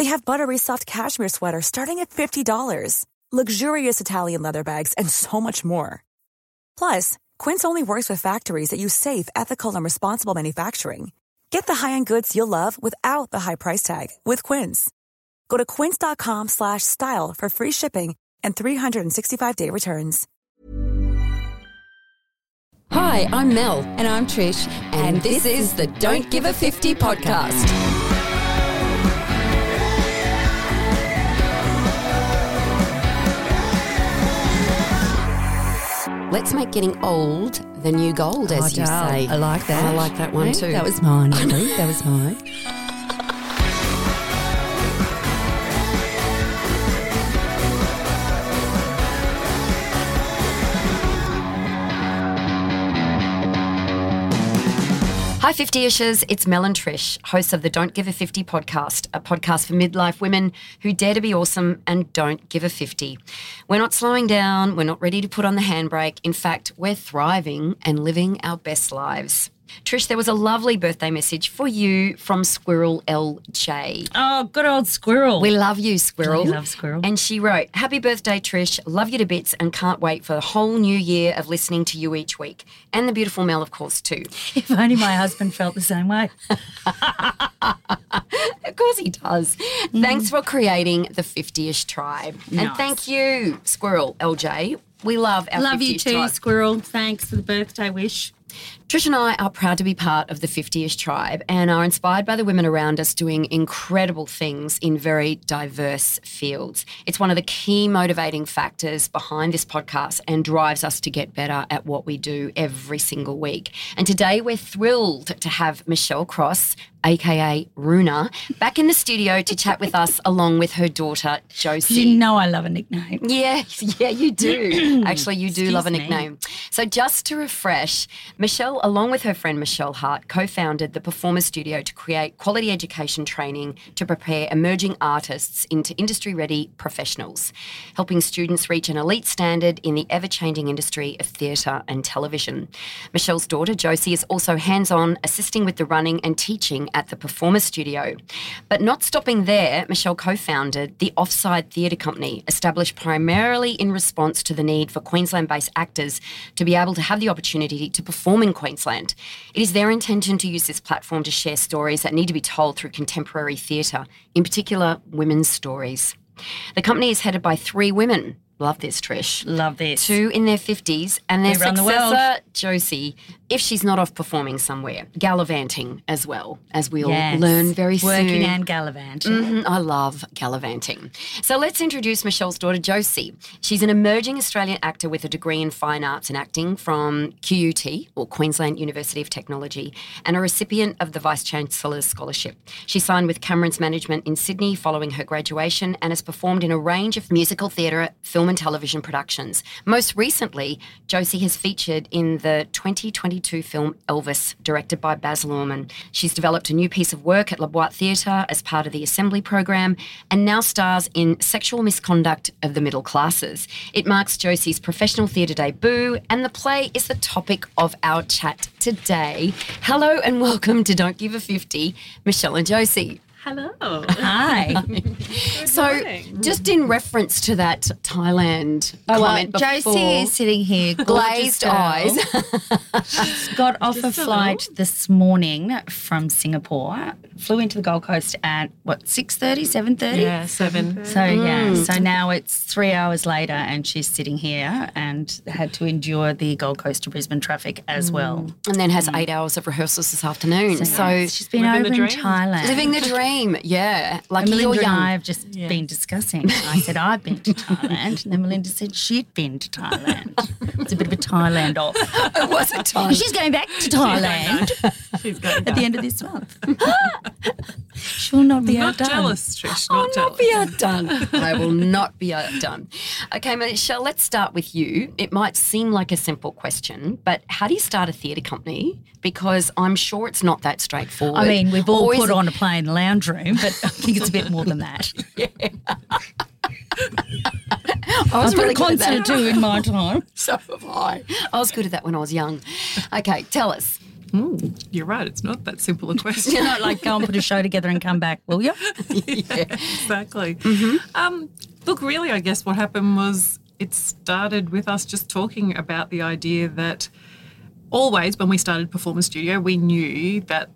They have buttery soft cashmere sweaters starting at $50, luxurious Italian leather bags, and so much more. Plus, Quince only works with factories that use safe, ethical, and responsible manufacturing. Get the high-end goods you'll love without the high price tag with Quince. Go to quince.com slash style for free shipping and 365-day returns. Hi, I'm Mel. And I'm Trish. And, this, is the Don't Give a 50 podcast. Let's make getting old the new gold, as Oh, you say. I like that. I like that one too. That was mine, that was mine. Hi, 50 ishers. It's Mel and Trish, hosts of the Don't Give a 50 podcast, a podcast for midlife women who dare to be awesome and don't give a 50. We're not slowing down. We're not ready to put on the handbrake. In fact, we're thriving and living our best lives. Trish, there was a lovely birthday message for you from Squirrel LJ. Oh, good old squirrel. We love you, Squirrel. Bloody love Squirrel. And she wrote, Happy birthday, Trish. Love you to bits and can't wait for the whole new year of listening to you each week. And the beautiful Mel, of course, too. if only my husband felt the same way. Of course he does. Mm. Thanks for creating the 50ish tribe. And thank you, Squirrel LJ. We love our Love you 50ish too, tribe. squirrel. Thanks for the birthday wish. Trish and I are proud to be part of the 50ish tribe and are inspired by the women around us doing incredible things in very diverse fields. It's one of the key motivating factors behind this podcast and drives us to get better at what we do every single week. And today we're thrilled to have Michelle Cross, aka Runa, back in the studio to chat with us along with her daughter Josie. You know I love a nickname. Yeah, yeah, you do. Actually, you do love a Excuse me. nickname. So, just to refresh, Michelle, along with her friend Michelle Hart, co founded the Performer Studio to create quality education training to prepare emerging artists into industry ready professionals, helping students reach an elite standard in the ever changing industry of theatre and television. Michelle's daughter, Josie, is also hands on assisting with the running and teaching at the Performer Studio. But not stopping there, Michelle co founded the Offside Theatre Company, established primarily in response to the need for Queensland based actors to be able to have the opportunity to perform in Queensland. It is their intention to use this platform to share stories that need to be told through contemporary theatre, in particular, women's stories. The company is headed by three women. Love this, Trish. Love this. Two in their 50s, and their run the world. Josie, if she's not off performing somewhere, gallivanting as well, as we'll Yes. learn very Working soon. and gallivanting. Mhm, I love gallivanting. So let's introduce Michelle's daughter, Josie. She's an emerging Australian actor with a degree in fine arts and acting from QUT, or Queensland University of Technology, and a recipient of the Vice Chancellor's Scholarship. She signed with Cameron's Management in Sydney following her graduation and has performed in a range of musical theatre, film, and television productions. Most recently, Josie has featured in the 2022 film Elvis, directed by Baz Luhrmann. She's developed a new piece of work at La Boite Theatre as part of the Assembly program and now stars in Sexual Misconduct of the Middle Classes. It marks Josie's professional theatre debut, and the play is the topic of our chat today. Hello and welcome to Don't Give a 50, Michelle and Josie. Hello. Hi. So, just in reference to that Thailand oh, comment before, Josie is sitting here, glazed eyes. She's got off a Just a flight this morning from Singapore. Flew into the Gold Coast at what 6:30, 7:30? Yeah, seven. So yeah, mm. so now it's three hours later, and she's sitting here and had to endure the Gold Coast to Brisbane traffic as mm. well. and then has mm. eight hours of rehearsals this afternoon. So, she's been Living over in. Thailand. living the dream. Yeah, And lucky Melinda you're and I have just been discussing. I said I've been to Thailand, and then Melinda said she'd been to Thailand. It's a bit of a Thailand off. It was a time. She's going back to Thailand She's going at the end of this month. She'll not be Not outdone. jealous, Trish. I'll Not not be outdone. I will not be outdone. Okay, Michelle, let's start with you. It might seem like a simple question, but how do you start a theatre company? Because I'm sure it's not that straightforward. I mean, we've all Or is put it- on a plain lounge room, but I think it's a bit more than that. I was I've put really a good at concert or that. two in my time. So have I. I was good at that when I was young. Okay, tell us. You're right. It's not that simple a question. You're not like go and put a show together and come back, will you? Yeah, exactly. Mm-hmm. Um, look, really, I guess what happened was it started with us just talking about the idea that always when we started Performance Studio, we knew that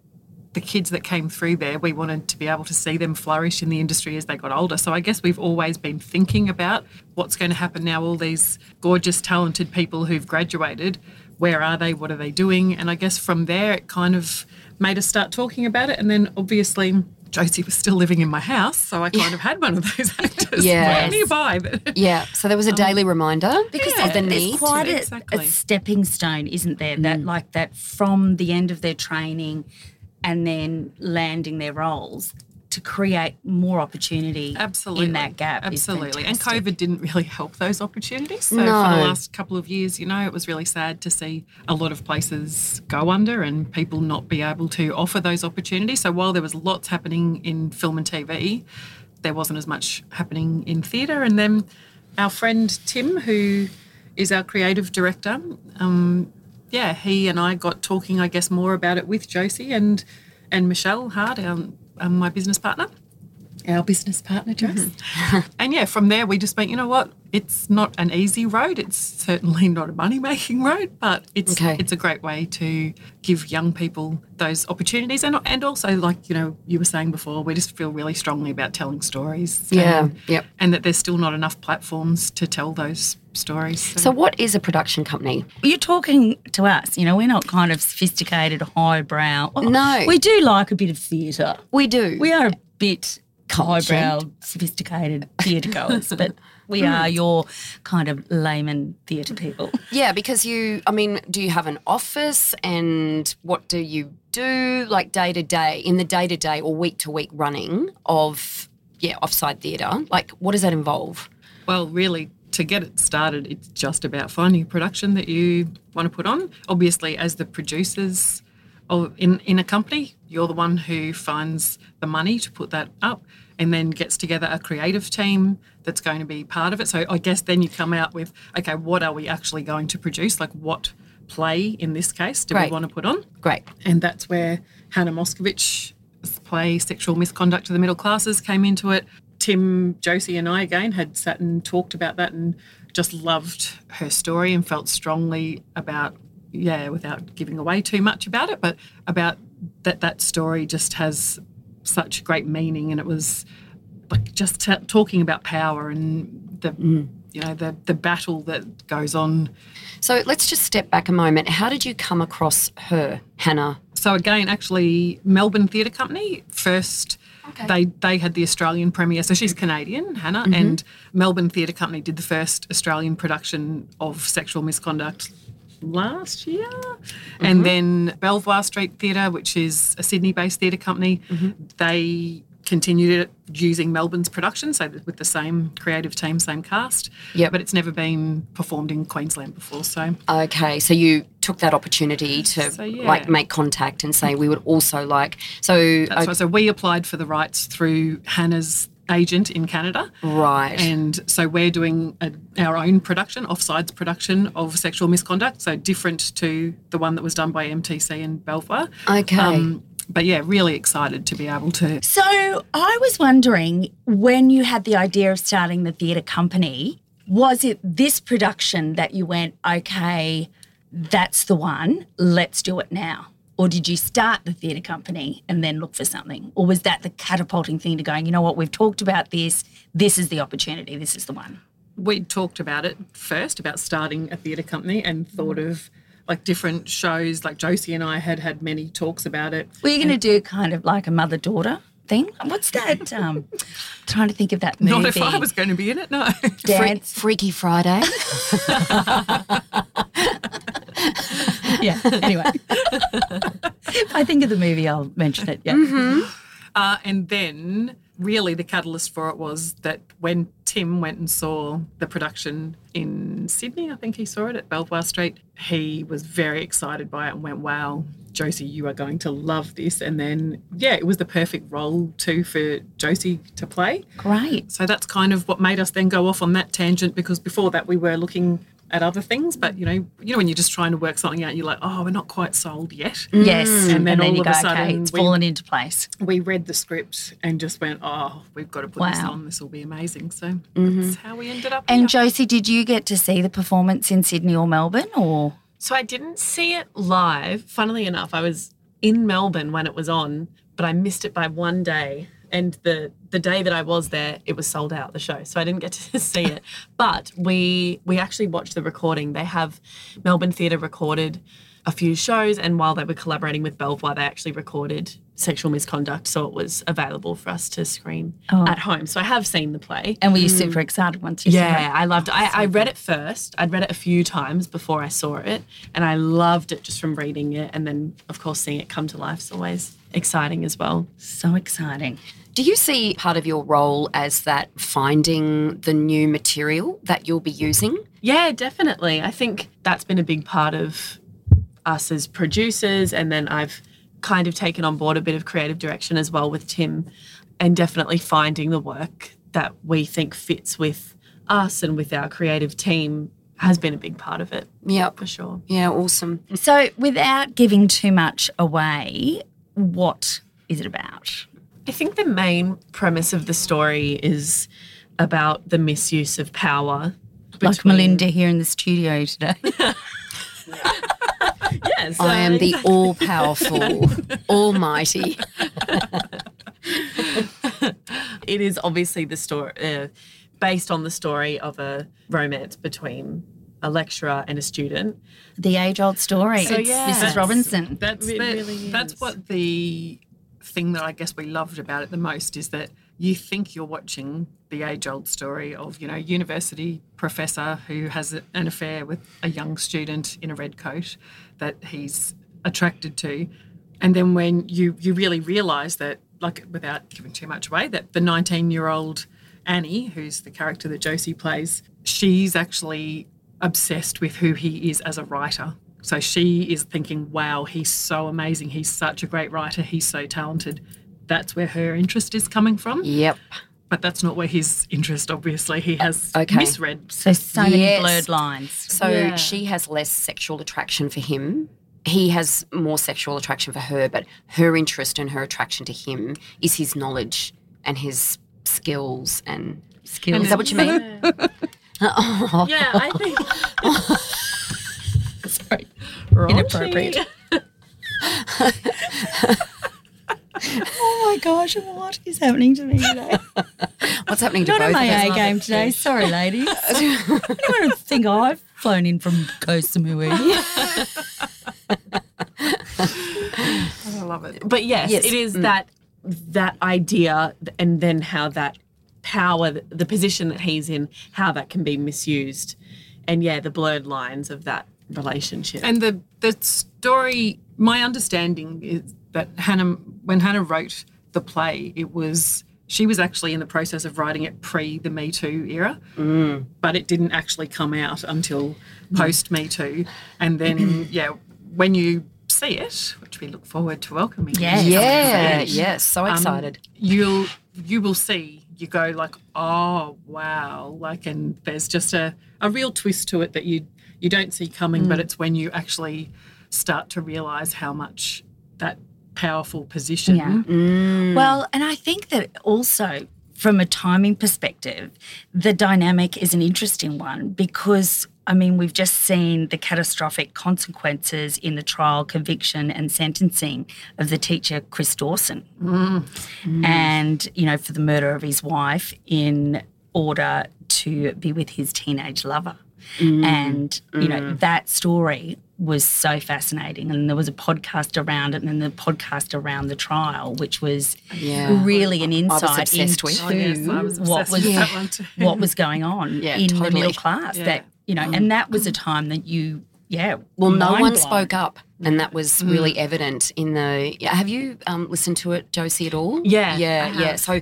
the kids that came through there, we wanted to be able to see them flourish in the industry as they got older. So I guess we've always been thinking about what's going to happen now. All these gorgeous, talented people who've graduated, where are they? What are they doing? And I guess from there, it kind of made us start talking about it. And then obviously, Josie was still living in my house, so I kind of had one of those actors Yes. nearby. That, Yeah, so there was a um, daily reminder because of the need. Quite a, Exactly. a stepping stone, isn't there? That mm. like that from the end of their training and then landing their roles to create more opportunity Absolutely. in that gap. is Absolutely. And. COVID didn't really help those opportunities. So No. for the last couple of years, you know, it was really sad to see a lot of places go under and people not be able to offer those opportunities. So while there was lots happening in film and TV, there wasn't as much happening in theatre. And then our friend Tim, who is our creative director, um, yeah, he and I got talking, I guess, more about it with Josie and and Michelle Hart, our, um, my business partner our business partner, Josie. and yeah, from there we just went, you know what? It's not an easy road. It's certainly not a money making road, but it's Okay. it's a great way to give young people those opportunities and and also like, you know, you were saying before, we just feel really strongly about telling stories. Yeah, and, yep. And that there's still not enough platforms to tell those stories. So, what is a production company? You're talking to us, you know, we're not kind of sophisticated, highbrow. Well, No. We do like a bit of theatre. We do. We are a bit Cultured. highbrow, sophisticated theatre goers, but we hmm. are your kind of layman theatre people. Yeah, because you, I mean, do you have an office and what do you do like day to day, in the day to day or week to week running of, yeah, offside theatre? Like, what does that involve? Well, really, to get it started, it's just about finding a production that you want to put on. Obviously, as the producers of, in, in a company, you're the one who finds the money to put that up and then gets together a creative team that's going to be part of it. So I guess then you come out with, okay, what are we actually going to produce? Like, what play in this case do Great. we want to put on? Great. And that's where Hannah Moscovitch's play Sexual Misconduct of the Middle Classes came into it. Tim, Josie, and I again had sat and talked about that and just loved her story and felt strongly about, yeah, without giving away too much about it, but about that that story just has such great meaning. And it was like just t- talking about power and the, mm. you know, the, the battle that goes on So, let's just step back a moment. How did you come across her, Hannah? So again, actually, Melbourne Theatre Company first. They they had the Australian premiere. So she's Canadian, Hannah, mm-hmm. and Melbourne Theatre Company did the first Australian production of sexual misconduct last year. And mm-hmm. then Belvoir Street Theatre, which is a Sydney-based theatre company, mm-hmm. they continued using Melbourne's production, so with the same creative team, same cast. Yeah, But it's never been performed in Queensland before. So Okay, so you took that opportunity to So, yeah. like make contact and say we would also like. So That's uh, right. So we applied for the rights through Hannah's agent in Canada. Right. And so we're doing a, our own production, offsides production of sexual misconduct, so different to the one that was done by MTC in Belvoir. Okay. Um, but yeah, really excited to be able to. So I was wondering when you had the idea of starting the theatre company, was it this production that you went, okay, that's the one, let's do it now? Or did you start the theatre company and then look for something? Or was that the catapulting thing to going, you know what, we've talked about this, this is the opportunity, this is the one? We talked about it first about starting a theatre company and thought of like different shows. Like Josie and I had had many talks about it. Were you going to do kind of like a mother daughter thing? What's that? Um, trying to think of that movie. Not if I was going to be in it, no. Dance. Freaky Friday. yeah. Anyway, if I think of the movie, I'll mention it. Yeah. Uh, and then, really, the catalyst for it was that when Tim went and saw the production in Sydney, I think he saw it at Belvoir Street, he was very excited by it and went, wow, Josie, you are going to love this. And then, yeah, it was the perfect role too for Josie to play. Great. So that's kind of what made us then go off on that tangent because before that we were looking at other things. But you know, you know when you're just trying to work something out, you're like, oh, we're not quite sold yet. Yes. And then all you of go, a sudden okay, it's we- fallen into place. We read the script and just went, oh, we've got to put this on. This will be amazing. So mm-hmm. that's how we ended up. And here. Josie, did you get to see the performance in Sydney or Melbourne or? So I didn't see it live. Funnily enough, I was in Melbourne when it was on, but I missed it by one day. And the the day that I was there, it was sold out the show, so I didn't get to see it. But we we actually watched the recording. They have Melbourne Theatre recorded a few shows, and while they were collaborating with Belvoir, they actually recorded sexual misconduct, so it was available for us to screen oh. at home. So I have seen the play. And were you super excited once you saw Yeah. I loved it. I, I read it first. I'd read it a few times before I saw it, and I loved it just from reading it. And then, of course, seeing it come to life is always exciting as well. So exciting. Do you see part of your role as that finding the new material that you'll be using? Yeah, definitely. I think that's been a big part of us as producers. And then I've kind of taken on board a bit of creative direction as well with Tim, and definitely finding the work that we think fits with us and with our creative team has been a big part of it Yeah, for sure. Yeah, awesome. So, without giving too much away, what is it about? I think the main premise of the story is about the misuse of power. Like Melinda here in the studio today. Yes, I am uh, the all powerful, almighty. It is obviously the story uh, based on the story of a romance between a lecturer and a student. the age old story. So, It's yeah. Mrs. Robinson. That's It the- really that's what the thing that I guess we loved about it the most is that you think you're watching the age-old story of you know university professor who has an affair with a young student in a red coat that he's attracted to, and then when you you really realise that like without giving too much away that the 19-year-old Annie, who's the character that Josie plays, she's actually obsessed with who he is as a writer. So she is thinking, wow, he's so amazing. He's such a great writer. He's so talented. That's where her interest is coming from. Yep. But that's not where his interest, obviously. He has Okay. misread. So, so many Yes. blurred lines. So Yeah. she has less sexual attraction for him. He has more sexual attraction for her, but her interest and her attraction to him is his knowledge and his skills and Skills. Is that what you mean? oh, Yeah, I think Sorry. Raunchy. Inappropriate. oh my gosh, what is happening to me today? what's happening to me? Not both on my of us? A game today. Sorry, ladies. Anyone would think I've flown in from Koh Samui. I love it. But yes, Yes. it is mm. that that idea, and then how that power, the position that he's in, how that can be misused, and yeah, the blurred lines of that relationship. And the the story, my understanding is that Hannah, when Hannah wrote the play, it was she was actually in the process of writing it pre the Me Too era, but it didn't actually come out until post Me Too. And then, yeah, when you see it, which we look forward to welcoming, you Yes. to come Yeah, see it, yes, so um, excited. you'll you will see you go like oh wow like and there's just a, a real twist to it that you you don't see coming but mm. it's when you actually start to realize how much that powerful position. Yeah. Mm. Well, and I think that also from a timing perspective, the dynamic is an interesting one because I mean, we've just seen the catastrophic consequences in the trial, conviction, and sentencing of the teacher, Chris Dawson. Mm. And, you know, for the murder of his wife in order to be with his teenage lover. Mm. And, you know, mm. that story was so fascinating. And there was a podcast around it and then the podcast around the trial, which was Yeah. really an insight into. Oh, yes, I was what was with that one too. what was going on Yeah, in the middle class. That you know, and that was a mm. time that you, yeah. Well, no one blown. spoke up, and that was really evident in the. Yeah, have you um, listened to it, Josie, at all? Yeah, yeah, yeah. So,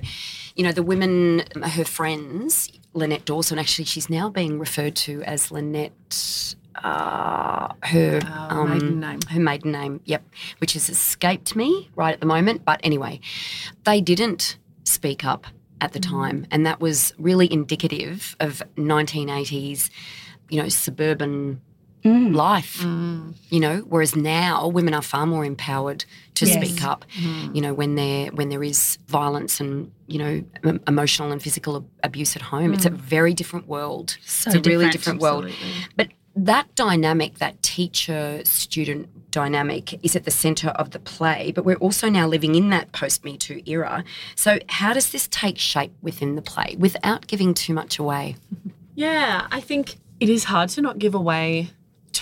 you know, the women, her friends, Lynette Dawson. Actually, she's now being referred to as Lynette. Uh, her um, maiden name. her maiden name, yep, which has escaped me right at the moment. But anyway, they didn't speak up at the time, and that was really indicative of 1980s, you know, suburban Mm. life. Mm. You know, whereas now women are far more empowered to Yes. speak up. Mm-hmm. You know, when there when there is violence and you know em- emotional and physical ab- abuse at home, it's a mm. very different world. So it's a really different. different world. But that dynamic, that teacher student dynamic, is at the centre of the play. But we're also now living in that post Me Too era. So, how does this take shape within the play without giving too much away? Yeah, I think it is hard to not give away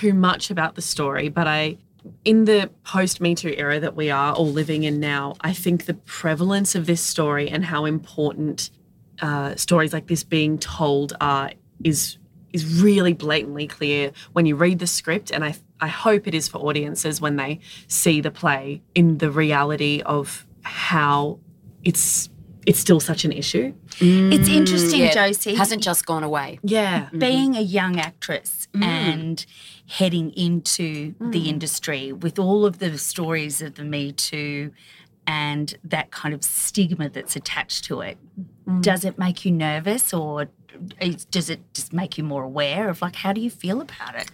too much about the story, but I in the post Me Too era that we are all living in now, I think the prevalence of this story and how important uh, stories like this being told are is is really blatantly clear when you read the script, and I I hope it is for audiences when they see the play in the reality of how it's it's still such an issue. It's interesting, Yeah, Josie. hasn't just gone away. Yeah, mm-hmm. being a young actress mm. and heading into the mm. industry with all of the stories of the Me Too and that kind of stigma that's attached to it, mm. does it make you nervous or does it just make you more aware of like how do you feel about it?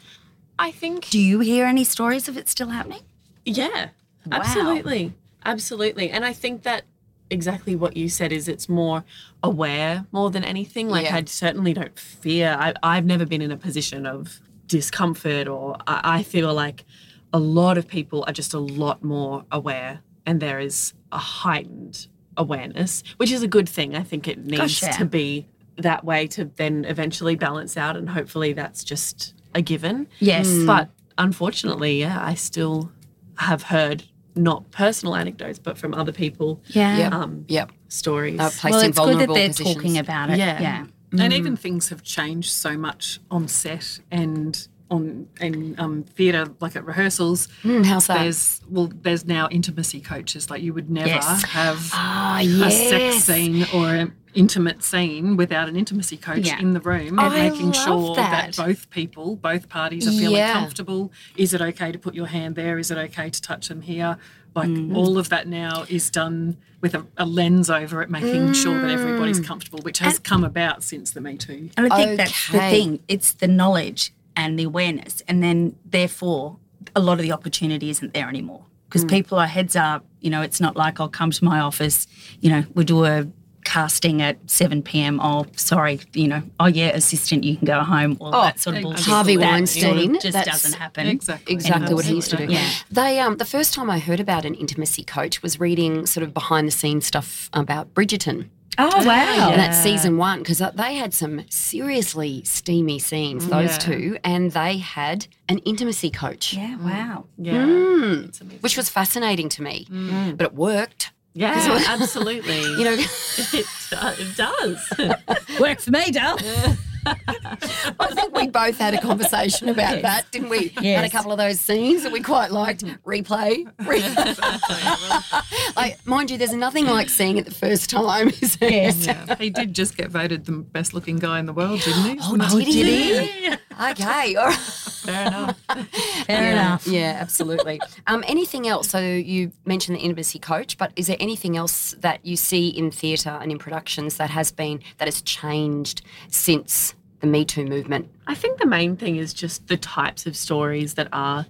I think Do you hear any stories of it still happening? Yeah, absolutely. Absolutely. And I think that exactly what you said is it's more aware more than anything. Like, Yeah. I certainly don't fear. I, I've never been in a position of discomfort, or I, I feel like a lot of people are just a lot more aware, and there is a heightened awareness, which is a good thing. I think it needs Gosh, yeah. to be that way to then eventually balance out, and hopefully that's just a given. Yes. But unfortunately, yeah, I still have heard not personal anecdotes, but from other people, Yeah. Yep. um, Yep. stories. Uh, Well, it's good that they're positions. talking about it. Yeah. Yeah. And even things have changed so much on set and on in um, theatre, like at rehearsals. Mm, how's that? There's well, there's now intimacy coaches. Like you would never Yes. have Ah, a sex scene or an intimate scene without an intimacy coach Yeah. in the room, I making sure that. that. both people, both parties are feeling Yeah. comfortable. Is it okay to put your hand there? Is it okay to touch them here? Like Mm. all of that now is done with a, a lens over it, making sure that Mm. everybody's comfortable, which has come about since the Me Too. And I think that's the thing. It's the knowledge and the awareness. And then, therefore, a lot of the opportunity isn't there anymore because people are heads up. You know, it's not like I'll come to my office, you know, we do a casting at 7 p.m. Oh, sorry, you know, oh, yeah, assistant, you can go home. All Oh, that sort of bullshit. Harvey That Weinstein, of just doesn't happen. Exactly. Exactly what he used to do. Yeah. They um the first time I heard about an intimacy coach was reading sort of behind the scenes stuff about Bridgerton. Oh, wow. And that's season one because they had some seriously steamy scenes, mm. those Yeah. two, and they had an intimacy coach, Yeah, mm. wow. yeah. Mm. Which was fascinating to me. Mm. But it worked. yeah, absolutely. You know, it, it does. Worked for me, Dal. I think we both had a conversation about that, didn't we? Had a couple of those scenes that we quite liked. Mm-hmm. Replay. Replay. like, mind you, there's nothing like seeing it the first time, is there? Yes. Yeah, he did just get voted the best looking guy in the world, didn't he? Oh, did he? Oh, okay. All right. Fair enough. Fair yeah, enough. Yeah, absolutely. um, anything else? So you mentioned the intimacy coach, but is there anything else that you see in theatre and in productions that has been that has changed since the Me Too movement? I think the main thing is just the types of stories that are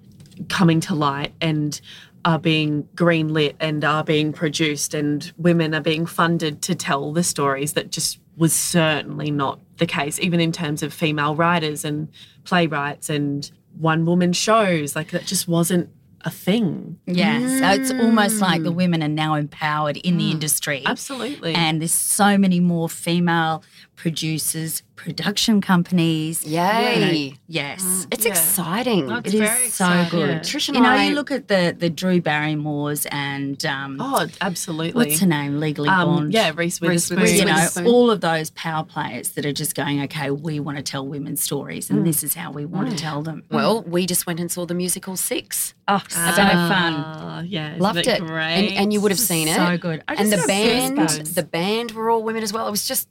coming to light and are being greenlit and are being produced, and women are being funded to tell the stories that just was certainly not the case, even in terms of female writers and playwrights and one woman shows. Like that just wasn't a thing. Yes. So it's almost like the women are now empowered in the mm. industry. Absolutely. And there's so many more female producers, production companies. Yay. yes. It's Yeah. exciting. That's It is very so exciting. good. Yeah. Trish and You know, I- you look at the the Drew Barrymores and um, Oh, absolutely. what's her name? Legally Um, Blonde. yeah, Reese Witherspoon. you know, Witherspoon. all of those power players that are just going, okay, we want to tell women's stories, and this is how we want to tell them. Well, we just went and saw the musical Six. oh, so fun. Ah, yeah, Loved it. Great. And, and you would have seen it. So good. I and the band, goosebumps. the band were all women as well. It was just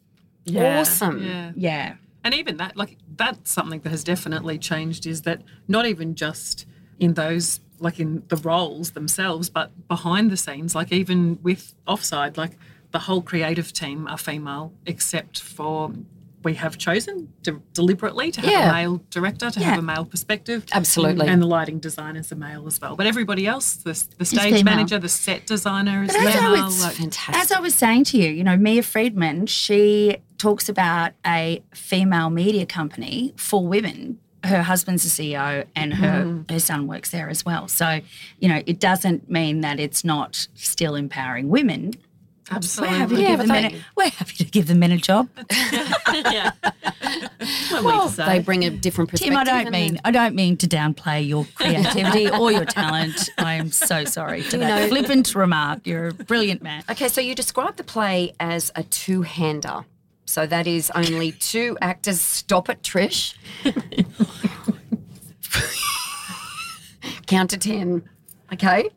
Yeah, awesome. Yeah. Yeah. And even that, like, that's something that has definitely changed is that not even just in those, like, in the roles themselves, but behind the scenes, like, even with Offside, like, the whole creative team are female, except for we have chosen de- deliberately to have Yeah. a male director, to Yeah. have a male perspective. Absolutely. And the lighting designer's a male as well. But everybody else, the, the stage manager, the set designer is But as I was- like, Fantastic. As I was saying to you, you know, Mia Freedman, she talks about a female media company for women. Her husband's a CEO and her, mm. her son works there as well. So, you know, it doesn't mean that it's not still empowering women. Absolutely. We're happy, to Yeah, give but the men they- a, we're happy to give the men a job. yeah. Well, they bring a different perspective. Tim, I don't and mean I don't mean to downplay your creativity or your talent. I am so sorry for that know- flippant remark. You're a brilliant man. Okay, so you describe the play as a two-hander. So that is only two actors. Stop it, Trish. Count to ten. Okay.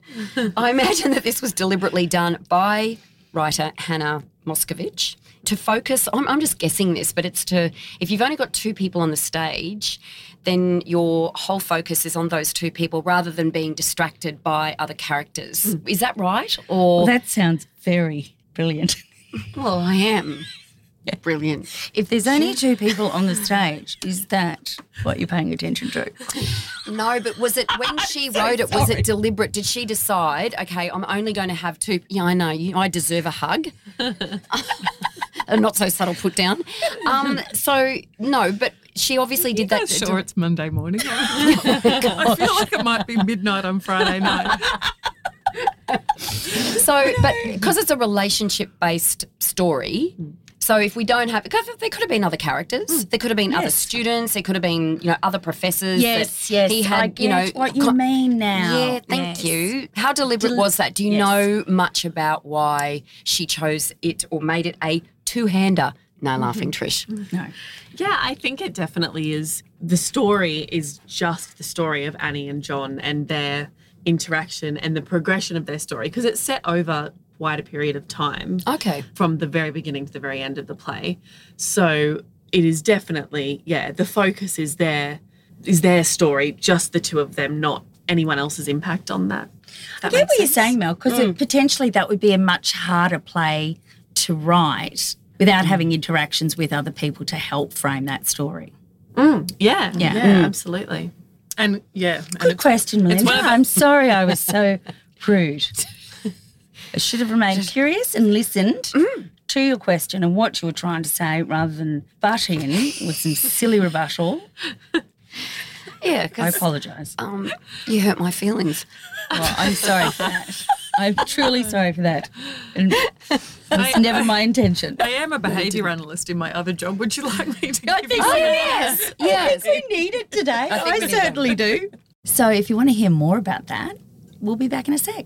I imagine that this was deliberately done by writer Hannah Moscovitch to focus. I'm, I'm just guessing this, but it's to if you've only got two people on the stage, then your whole focus is on those two people rather than being distracted by other characters. Hmm. Is that right? Or That sounds very brilliant. well, I am. Brilliant. If there's only two people on the stage, is that what you're paying attention to? No, but was it when she wrote it? Was it deliberate? Did she decide? Okay, I'm only going to have two. Yeah, I know. You, I deserve a hug. a not so subtle put down. Um, so no, but she obviously did that. Are you sure it's Monday morning? I feel like it might be midnight on Friday night. So, but because it's a relationship based story. So if we don't have, because there could have been other characters, there could have been other students, there could have been, you know, other professors. Yes, yes. He had, I you know, get what you con- mean now. Yeah, thank Yes. you. How deliberate Del- was that? Do you yes. know much about why she chose it or made it a two-hander? No, Mm-hmm. laughing, Trish. No. Yeah, I think it definitely is. The story is just the story of Annie and John and their interaction and the progression of their story because it's set over quite a period of time Okay. from the very beginning to the very end of the play. So it is definitely, yeah, the focus is their is their story, just the two of them, not anyone else's impact on that. I get makes what you're saying, Mel, because mm. potentially that would be a much harder play to write without mm. having interactions with other people to help frame that story. Mm, yeah, yeah, Yeah. absolutely. And yeah, and Good it's- question, it's Melinda. one of the- I'm sorry I was so rude. I should have remained curious and listened to your question and what you were trying to say rather than butt in with some silly rebuttal. Yeah, I apologise. um, you hurt my feelings. Well, I'm sorry for that. I'm truly sorry for that. And it's never my intention. I am a behaviour analyst in my other job. Would you like me to I think you we, some yes, yes. we need it today. I I, we need that. certainly do. So if you want to hear more about that, we'll be back in a sec.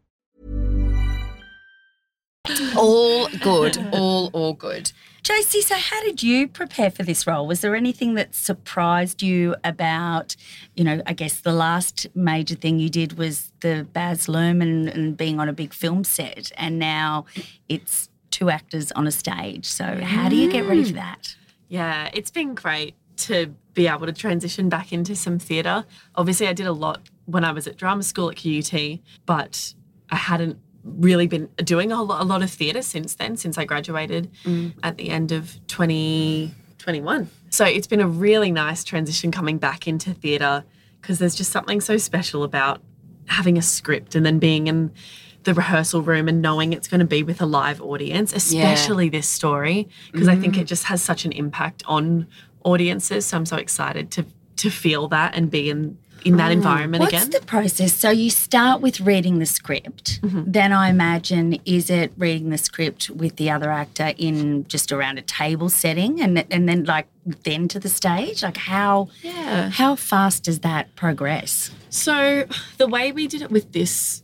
All good, all all good. Josie, so how did you prepare for this role? Was there anything that surprised you about, you know, I guess the last major thing you did was the Baz Luhrmann and being on a big film set, and now it's two actors on a stage. So how do you get ready for mm. that? Yeah, it's been great to be able to transition back into some theatre. Obviously, I did a lot when I was at drama school at QUT, but I hadn't really been doing a lot, a lot of theatre since then, since I graduated mm. at the end of 2021. So it's been a really nice transition coming back into theatre because there's just something so special about having a script and then being in the rehearsal room and knowing it's going to be with a live audience, especially this story, because I think it mm. just has such an impact on audiences. So I'm so excited to to feel that and be in in that mm. environment What's again. What's the process? So you start with reading the script. Mm-hmm. Then I imagine is it reading the script with the other actor in just around a table setting, and and then like then to the stage. Like how Yeah. how fast does that progress? So the way we did it with this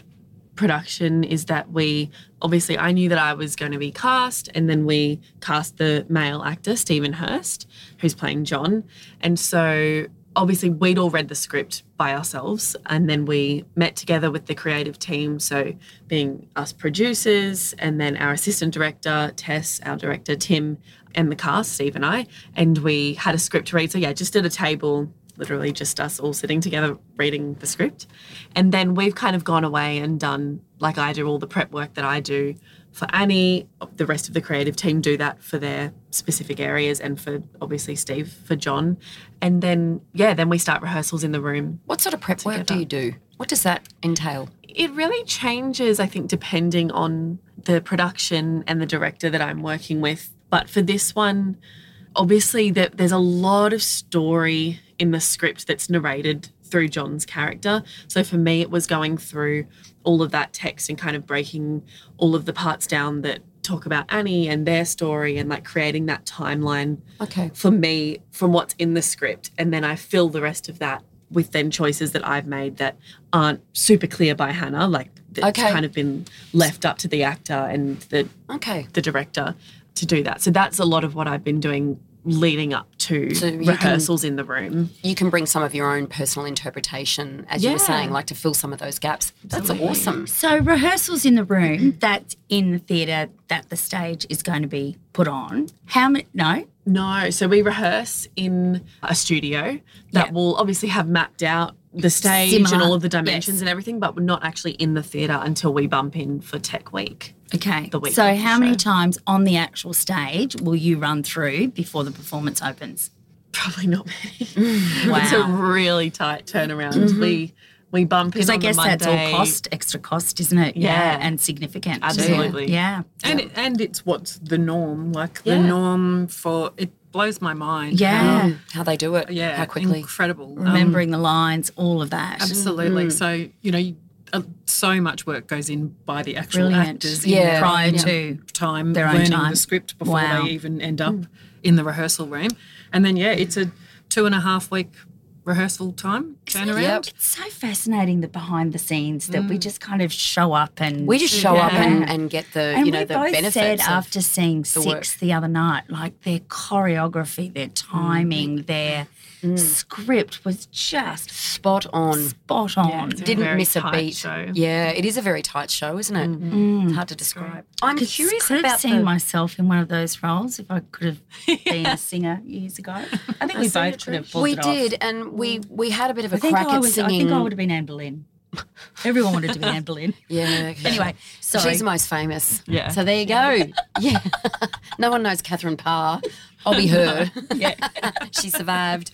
production is that we obviously I knew that I was going to be cast and then we cast the male actor Stephen Hurst who's playing John and so obviously we'd all read the script by ourselves and then we met together with the creative team so being us producers and then our assistant director Tess our director Tim and the cast Steve and I and we had a script read so yeah just at a table literally just us all sitting together reading the script. And then we've kind of gone away and done, like I do, all the prep work that I do for Annie. The rest of the creative team do that for their specific areas and for obviously Steve, for John. And then, yeah, then we start rehearsals in the room. What sort of prep work do you do? What does that entail? It really changes, I think, depending on the production and the director that I'm working with. But for this one, obviously there's a lot of story in the script that's narrated through John's character. So for me, it was going through all of that text and kind of breaking all of the parts down that talk about Annie and their story and like creating that timeline Okay. for me from what's in the script. And then I fill the rest of that with then choices that I've made that aren't super clear by Hannah, like that's Okay. kind of been left up to the actor and the Okay. the director to do that. So that's a lot of what I've been doing leading up to So you can- rehearsals in the room. You can bring some of your own personal interpretation, as you were saying, like to fill some of those gaps. That's awesome. So rehearsals in the room that's in the theatre that the stage is going to be put on. How many? No. No, so we rehearse in a studio that Yeah. will obviously have mapped out the stage and all of the dimensions yes. and everything, but we're not actually in the theatre until we bump in for Tech Week. Okay. The week so of the how many times on the actual stage will you run through before the performance opens? Probably not many. wow. It's a really tight turnaround. Mm-hmm. We we bump in Because I on the guess that's all cost, extra cost, isn't it? Yeah. and significant. too. Absolutely. Yeah. And it, and it's what's the norm. Like Yeah. the norm for it blows my mind. Yeah. how- How they do it. yeah. How quickly. Incredible. Um, Remembering the lines, all of that. absolutely. So you know, you, uh, so much work goes in by the actual Brilliant. actors. Yeah. in Prior their to time their own learning time. the script before Wow. they even end up in the rehearsal room, and then yeah, it's a two and a half week rehearsal time turnaround. Yep. It's so fascinating the behind the scenes that we mm. just kind of show up and We just show up and, and get the And you know we the both benefits. said of- after seeing the work. Six the other night, like their choreography, their mm. timing, their Mm. script was just spot on. spot on. it's a Didn't very miss a beat. show. Yeah, it is a very tight show, isn't it? It's hard to describe. I'm Could- curious could have about seen the. myself in one of those roles if I could have been a singer years ago. I think we both could have pulled we it off. did, and we mm. we had a bit of a I think crack I, at was, I think I would have been Anne Boleyn. Everyone wanted to be Anne Boleyn. Yeah. okay. Anyway, sorry. She's the most famous. Yeah. So there you go. Yeah. no one knows Catherine Parr. I'll be her. yeah. she survived.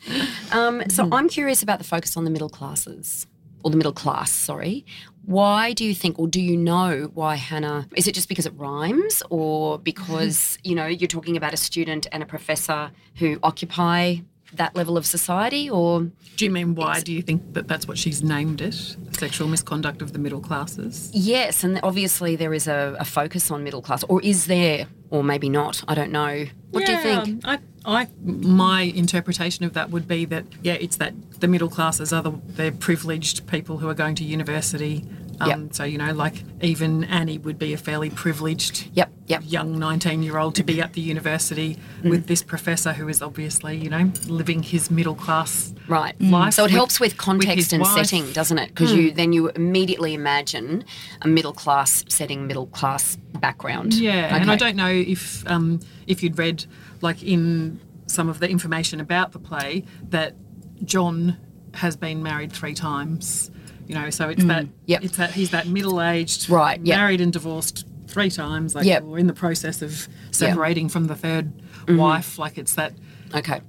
Um, so I'm curious about the focus on the middle classes, or the middle class, sorry. Why do you think, or do you know why Hannah? Is it just because it rhymes, or because, you know, you're talking about a student and a professor who occupy that level of society, or Do you mean why do you think that that's what she's named it? Sexual misconduct of the middle classes? yes, and obviously there is a, a focus on middle class, or is there, or maybe not? I don't know. What do you Yeah, think? I, I, my interpretation of that would be that yeah, it's that the middle classes are the they're privileged people who are going to university. Um, Yep. So you know, like even Annie would be a fairly privileged Yep, yep. young nineteen-year-old to be at the university Mm. with this professor who is obviously you know living his middle class Right. life. So it with- helps with context and wife. setting, doesn't it? Because you then you immediately imagine a middle class setting, middle class background. Yeah, and I don't know if um, if you'd read like in some of the information about the play that John has been married three times. You know, so it's that Mm. Yep. it's that he's that middle aged, Right, yep. married and divorced three times, like Yep. or in the process of separating from the 3rd wife. Like it's that Okay.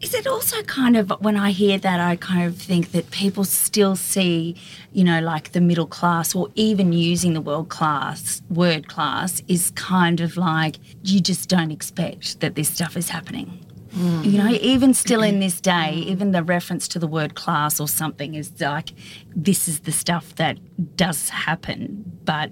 Is it also kind of when I hear that, I kind of think that people still see, you know, like the middle class or even using the world class word class is kind of like you just don't expect that this stuff is happening. Mm. You know, even still in this day, even the reference to the word class or something is like this is the stuff that does happen, but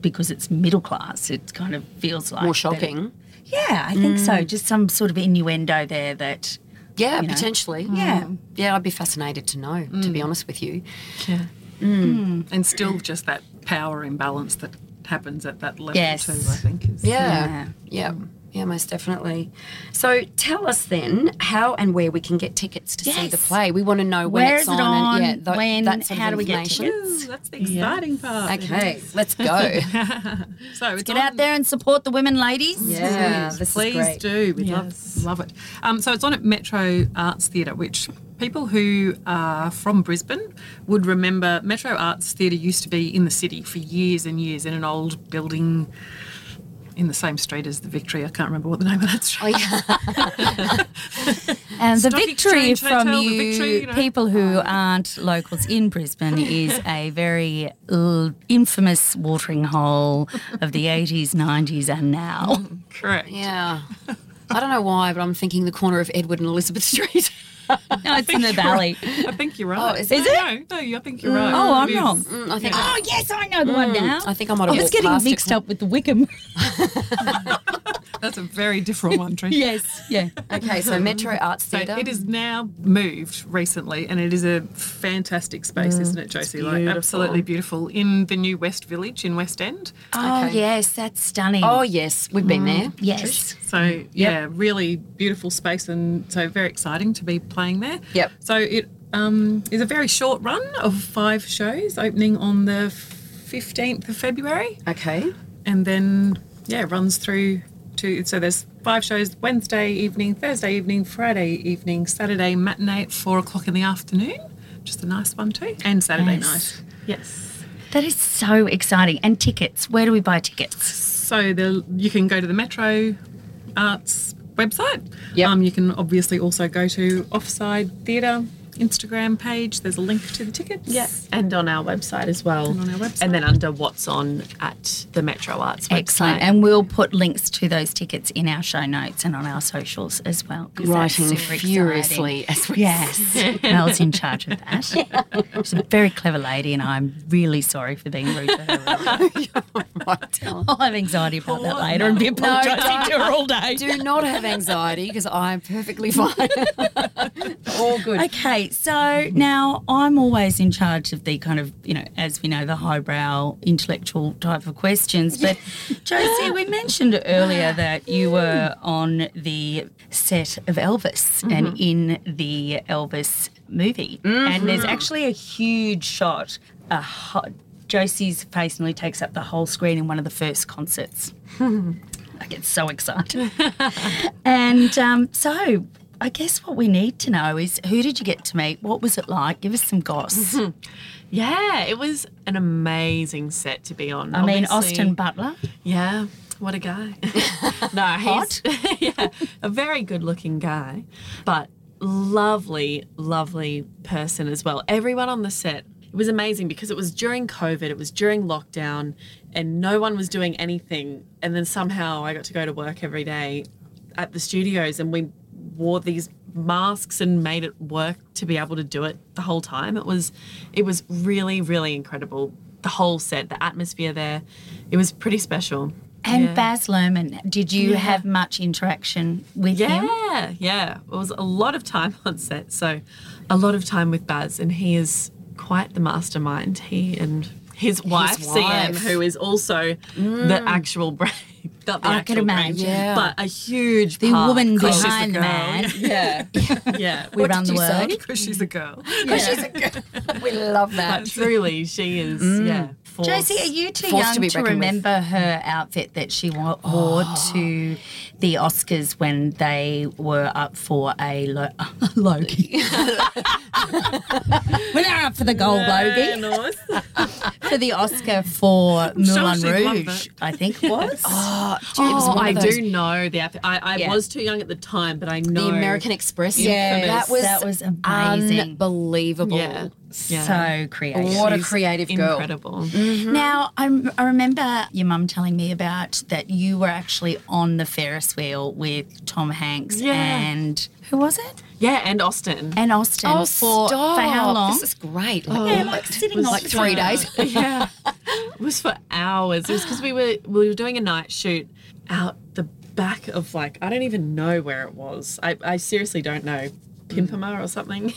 because it's middle class, it kind of feels like More that- shocking. Yeah, I think so. Mm. Just some sort of innuendo there that Yeah, you know. potentially. Mm. Yeah. Yeah, I'd be fascinated to know, to be honest with you. Yeah. And still just that power imbalance that happens at that level Yes. too. I think is Yeah. Yeah. Yeah, most definitely. So tell us then how and where we can get tickets to see the play. We want to know when Where it's is it on, on? and yeah, tho- When? that sort of How do we get tickets? Ooh, that's the exciting part. Okay, let's go. So it's get on- out there and support the women, ladies. yeah, this Please is great. do. We'd Yes. love, love it. Um, so it's on at Metro Arts Theatre, which people who are from Brisbane would remember Metro Arts Theatre used to be in the city for years and years in an old building in the same street as the Victory. I can't remember what the name of that street. Oh, yeah. And the Stock victory from Hotel, the you, Victory, you know. people who aren't locals in Brisbane, is a very uh, infamous watering hole of the 80s, 90s, and now. Correct. yeah. I don't know why, but I'm thinking the corner of Edward and Elizabeth Street. No, it's in the valley. I think you're right. Oh, is no, it? No, no, I think you're right. Oh, I'm wrong. Mm, I think Oh, yes, I know the one now. I think I might have I was walked getting past it. mixed up with the Wickham. That's a very different one, Trish. yes, yeah. Okay, so Metro Arts So Theatre. it is now moved recently, and it is a fantastic space, Mm, isn't it, Josie? Like absolutely beautiful in the new West Village in West End. Oh, Okay. yes, that's stunning. Oh yes, we've been there. yes. So yeah, really beautiful space, and so very exciting to be playing there. Yep. So it um, is a very short run of five shows, opening on the fifteenth of February, Okay. and then yeah, runs through to. So there's five shows: Wednesday evening, Thursday evening, Friday evening, Saturday matinee at four o'clock in the afternoon. Just a nice one too, and Saturday Yes. night. Yes. That is so exciting. And tickets, where do we buy tickets? So the you can go to the Metro Arts website. Yep. Um, you can obviously also go to Offside Theatre Instagram page. There's a link to the tickets. Yeah. And on our website as well. And on our website. And then under what's on at the Metro Arts website. Excellent. And we'll put links to those tickets in our show notes and on our socials as well. 'cause that's Writing super furiously exciting. as we Yes, Mel's in charge of that. She's a very clever lady, and I'm really sorry for being rude to her. I'll have anxiety about that oh, later and be apologising to her all day. do not have anxiety because I'm perfectly fine. All good. Okay, so now I'm always in charge of the kind of, you know, as we know, the highbrow intellectual type of questions. But Josie, we mentioned earlier that you were on the set of Elvis and in the Elvis movie. And there's actually a huge shot. A ho- Josie's face nearly takes up the whole screen in one of the first concerts. I get so excited. and um, so I guess what we need to know is who did you get to meet? What was it like? Give us some goss. Mm-hmm. Yeah, it was an amazing set to be on. I mean, Austin Butler. Yeah, what a guy. no, Hot? he's yeah, a very good-looking guy, but lovely, lovely person as well. Everyone on the set. It was amazing because it was during COVID, it was during lockdown, and no one was doing anything. And then somehow I got to go to work every day at the studios, and we wore these masks and made it work to be able to do it the whole time. It was it was really really incredible. The whole set, the atmosphere there, it was pretty special. And Yeah. Baz Luhrmann, did you Yeah. have much interaction with him? Yeah, yeah. It was a lot of time on set, so a lot of time with Baz, and he is quite the mastermind. He and his wife, CM, wife. who is also the mm. actual brain. Not the I actual could imagine. Yeah. but a huge The part, woman 'cause she's behind the girl. man. Yeah, yeah. We run the you say? world. Because she's a girl. we love that. But truly, she is. Mm. Yeah. Force. Josie, are you too young to to, be reckoned with. remember her outfit that she wo- wore oh. to the Oscars when they were up for a lo- Logie? when they were up for the gold Logie for the Oscar for Moulin Rouge. I think it was. Oh, one I do know the outfit. I, I Yeah. was too young at the time, but I know The American Express. Yes, that was that was amazing. unbelievable. Yeah. Yeah. So creative. What a She's creative girl. Incredible. Mm-hmm. Now, I, I remember your mum telling me about that you were actually on the Ferris wheel with Tom Hanks Yeah. and who was it? Yeah, and Austin. And Austin Oh, for, stop. for how long? This is great. Like, oh, yeah, like sitting like three her. days. yeah, it was for hours. It was because we were we were doing a night shoot out the back of like I don't even know where it was. I, I seriously don't know. Pimpama or something.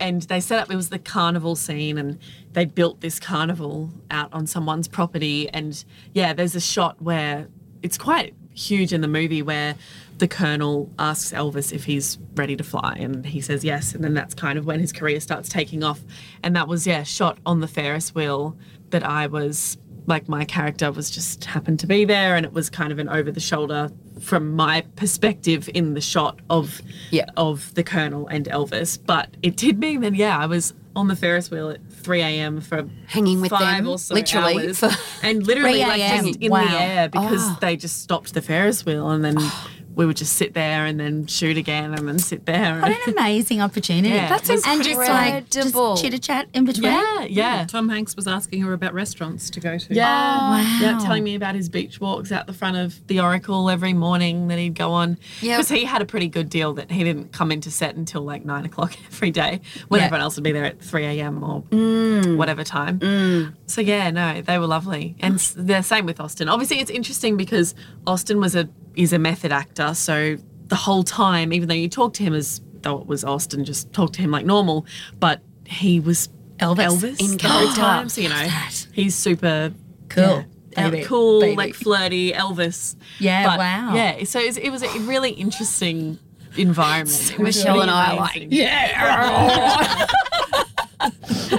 And they set up it was the carnival scene and they built this carnival out on someone's property. And yeah, there's a shot where it's quite huge in the movie where the colonel asks Elvis if he's ready to fly and he says yes and then that's kind of when his career starts taking off. And that was yeah shot on the Ferris wheel that I was like my character was just happened to be there and it was kind of an over the shoulder from my perspective in the shot of Yeah. of the colonel and Elvis but it did mean that yeah I was on the Ferris wheel at 3 a.m. for Hanging with five them, or so literally, hours. and literally like just in wow. the air because ah. they just stopped the Ferris wheel and then oh. We would just sit there and then shoot again and then sit there. What an amazing opportunity. Yeah, That's and just like incredible. just chitter chat in between. yeah, yeah. Tom Hanks was asking her about restaurants to go to. Yeah, oh, yeah, wow. telling me about his beach walks out the front of the Oracle every morning that he'd go on. Yep. because he had a pretty good deal that he didn't come into set until like nine o'clock every day, when Yeah. everyone else would be there at three a.m. or mm. whatever time. Mm. So yeah, no, they were lovely, and s- the same with Austin. Obviously, it's interesting because Austin was a is a method actor, so the whole time, even though you talk to him as though it was Austin, just talk to him like normal, but he was Elvis. Elvis In character. time. So you know, he's super Cool. yeah, Baby. cool, Baby. like flirty Elvis. Yeah, But, wow. Yeah, so it was, it was a really interesting environment. Michelle really and I are like. Yeah.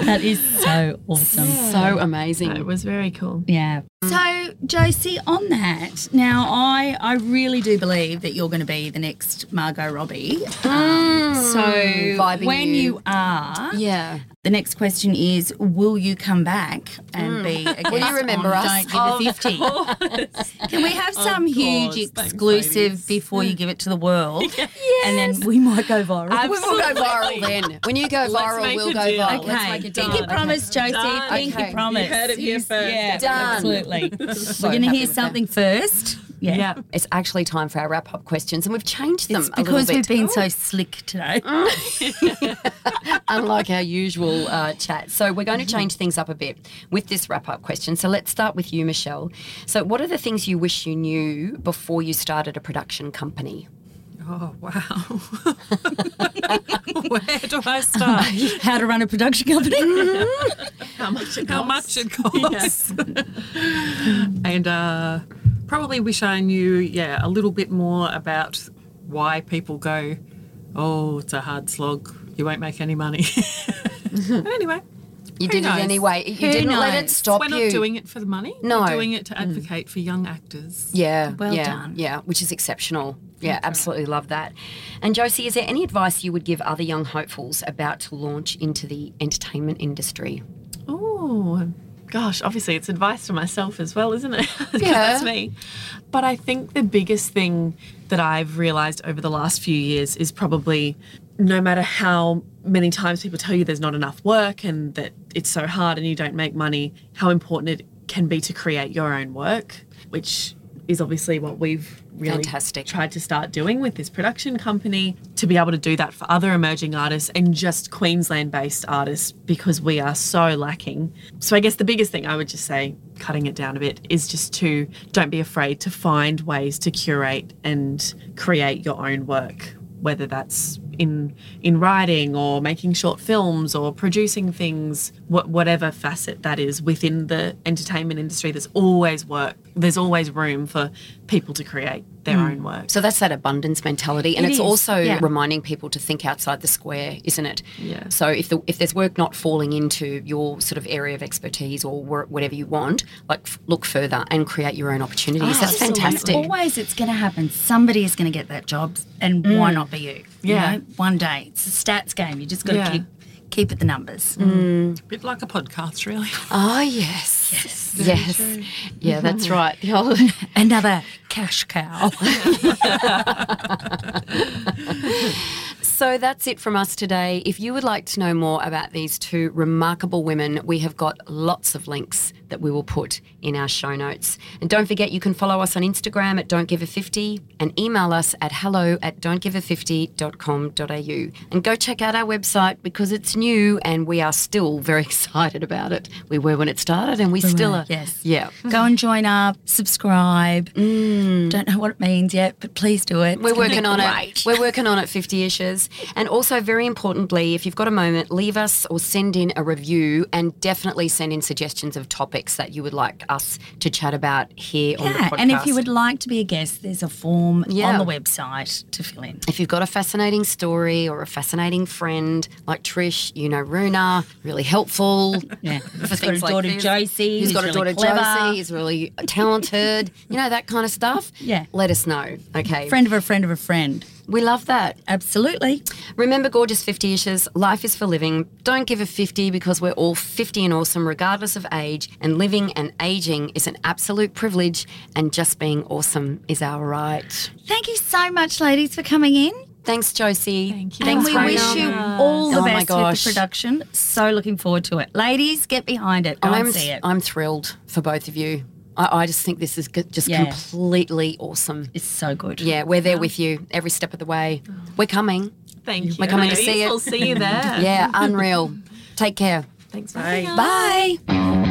that is so awesome. So amazing. It was very cool. Yeah. So, Josie, on that, now I I really do believe that you're going to be the next Margot Robbie. Um, so, vibing when you. you are, yeah. The next question is, will you come back and be mm. a guest Will you remember on us? Don't Give a 50? Can we have some huge course. Thanks, exclusive ladies. before you give it to the world? yes. And then we might go viral. We will go viral then. When you go Let's viral, make we'll a go deal. viral. Okay, Let's a pinky deal. promise, Josie. Done. Pinky Okay. promise. You heard it here first. Yeah, Done. absolutely. We're going to hear with something first. Yeah. Yeah. It's actually time for our wrap up questions, and we've changed them It's a little because bit. we've been so slick today. unlike our usual uh, chat. So we're going to change things up a bit with this wrap up question. So let's start with you, Michelle. So, what are the things you wish you knew before you started a production company? Oh, wow. Where do I start? How to run a production company. How much it How much it costs. and uh, probably wish I knew, yeah, a little bit more about why people go, oh, it's a hard slog. You won't make any money. but anyway, You Who did knows? it anyway. You Who didn't let it knows? stop we're you. not doing it for the money. No. We're doing it to mm. advocate for young actors. Yeah, Well yeah, done. Yeah, which is exceptional. Yeah, absolutely love that. And Josie, is there any advice you would give other young hopefuls about to launch into the entertainment industry? Oh, gosh, obviously it's advice for myself as well, isn't it? Yeah. That's me. But I think the biggest thing that I've realized over the last few years is probably no matter how many times people tell you there's not enough work and that it's so hard and you don't make money, how important it can be to create your own work, which is obviously what we've really Fantastic. tried to start doing with this production company to be able to do that for other emerging artists and just Queensland based artists because we are so lacking. So I guess the biggest thing I would just say, cutting it down a bit, is just to don't be afraid to find ways to curate and create your own work, whether that's in in writing or making short films or producing things, wh- whatever facet that is within the entertainment industry. There's always work. There's always room for people to create their hmm. own work. So that's that abundance mentality, and It it's is, also yeah. reminding people to think outside the square, isn't it? Yeah. So if the if there's work not falling into your sort of area of expertise or wor- whatever you want, like f- look further and create your own opportunities. Oh, that's Absolutely. fantastic. Always it's going to happen. Somebody is going to get that job, and mm. why not be you? You Yeah. know, one day. It's a stats game. You just got to Yeah. keep keep at the numbers. Mm. Mm. A bit like a podcast, really. Oh yes, yes, yes. Yeah, that's right. The old- Another cash cow. So that's it from us today. If you would like to know more about these two remarkable women, we have got lots of links that we will put in our show notes. And don't forget, you can follow us on Instagram at Don't Give a 50 and email us at hello at don'tgive50.com.au. And go check out our website because it's new and we are still very excited about it. We were when it started and we still are. yes. Yeah. Go and join up, subscribe. Mm. Don't know what it means yet, but please do it. We're It's working on great. it. We're working on it 50 issues. And also, very importantly, if you've got a moment, leave us or send in a review and definitely send in suggestions of topics that you would like us to chat about here on the Yeah, podcast. and if you would like to be a guest, there's a form Yeah. on the website to fill in. If you've got a fascinating story or a fascinating friend like Trish, you know Runa, really helpful. Yeah, For He's got a things like daughter this. Josie. He's who's got a daughter clever. Josie. He's really talented. you know that kind of stuff. Yeah. Let us know. Okay. Friend of a friend of a friend. We love that. Absolutely. Remember, gorgeous 50 issues, life is for living. Don't give a 50 because we're all 50 and awesome, regardless of age. And living and aging is an absolute privilege, and just being awesome is our right. Thank you so much, ladies, for coming in. Thanks, Josie. Thank you. And we Rona. wish you all the Oh my best with the production. So looking forward to it. Ladies, get behind it. Go I'm, and see it. I'm thrilled for both of you. I, I just think this is g- just Yeah. completely awesome. it's so good. Yeah, we're there with you every step of the way. We're coming. Thank you. We're coming to see it. We'll see you there. Yeah, unreal. Take care. Thanks for having us. Bye.